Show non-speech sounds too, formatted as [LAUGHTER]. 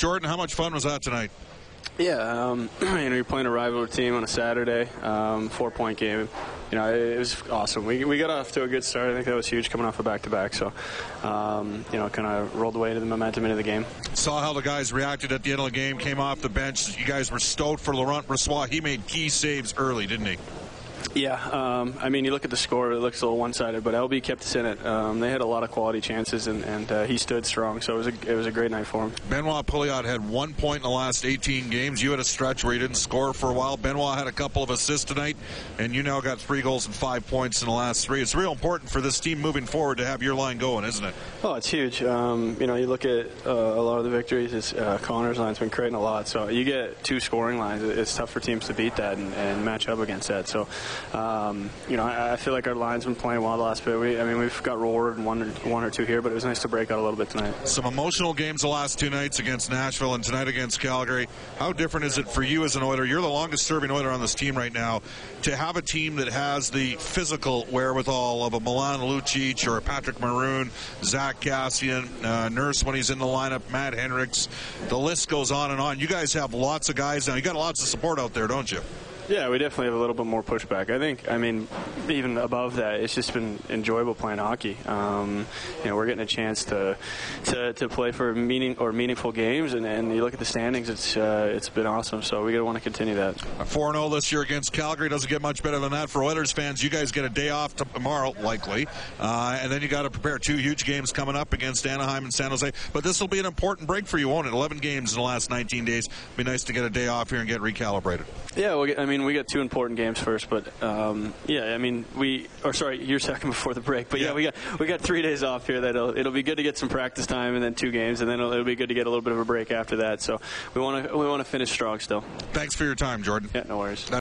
Jordan, how much fun was that tonight? Yeah, um, [CLEARS THROAT] you know, you're playing a rival team on a Saturday, um, four point game. You know, it, it, was awesome. We, we got off to a good start. I think that was huge coming off a back to back. So, um, you know, kind of rolled away to the momentum into the game. Saw how the guys reacted at the end of the game, came off the bench. You guys were stoked for Laurent Brossoit. He made key saves early, didn't he? Yeah, um, I mean, you look at the score; it looks a little one-sided, but LB kept us in it. Um, they had a lot of quality chances, and, and uh, he stood strong. So it was a it was a great night for him. Benoit Pouliot had one point in the last 18 games. You had a stretch where you didn't score for a while. Benoit had a couple of assists tonight, and you now got three goals and five points in the last three. It's real important for this team moving forward to have your line going, isn't it? Oh, it's huge. Um, you know, you look at uh, a lot of the victories. It's, uh, Connor's line's been creating a lot, so you get two scoring lines. It's tough for teams to beat that and, and match up against that. So. Um, you know, I, I, feel like our line's been playing well the last bit. We, I mean, we've got rewarded one one or two here, but it was nice to break out a little bit tonight. Some emotional games the last two nights against Nashville and tonight against Calgary. How different is it for you as an Oiler? You're the longest serving Oiler on this team right now. To have a team that has the physical wherewithal of a Milan Lucic or a Patrick Maroon, Zack Kassian, uh, Nurse when he's in the lineup, Matt Hendricks, the list goes on and on. You guys have lots of guys now. You got lots of support out there, don't you? Yeah, we definitely have a little bit more pushback. I think, I mean, even above that, it's just been enjoyable playing hockey. Um, you know, we're getting a chance to to, to play for meaning or meaningful games, and, and you look at the standings, it's uh, it's been awesome. So we got to want to continue that. 4 0 this year against Calgary doesn't get much better than that for Oilers fans. You guys get a day off tomorrow, likely, uh, and then you got to prepare two huge games coming up against Anaheim and San Jose. But this will be an important break for you, won't it? 11 games in the last 19 days. Be nice to get a day off here and get recalibrated. Yeah, well, I mean, we got two important games first, but um, yeah, I mean, we or sorry, you're second before the break, but yeah, yeah, we got we got three days off here. That it'll, it'll be good to get some practice time, and then two games, and then it'll, it'll be good to get a little bit of a break after that. So we want to we want to finish strong still. Thanks for your time, Jordan. Yeah, no worries.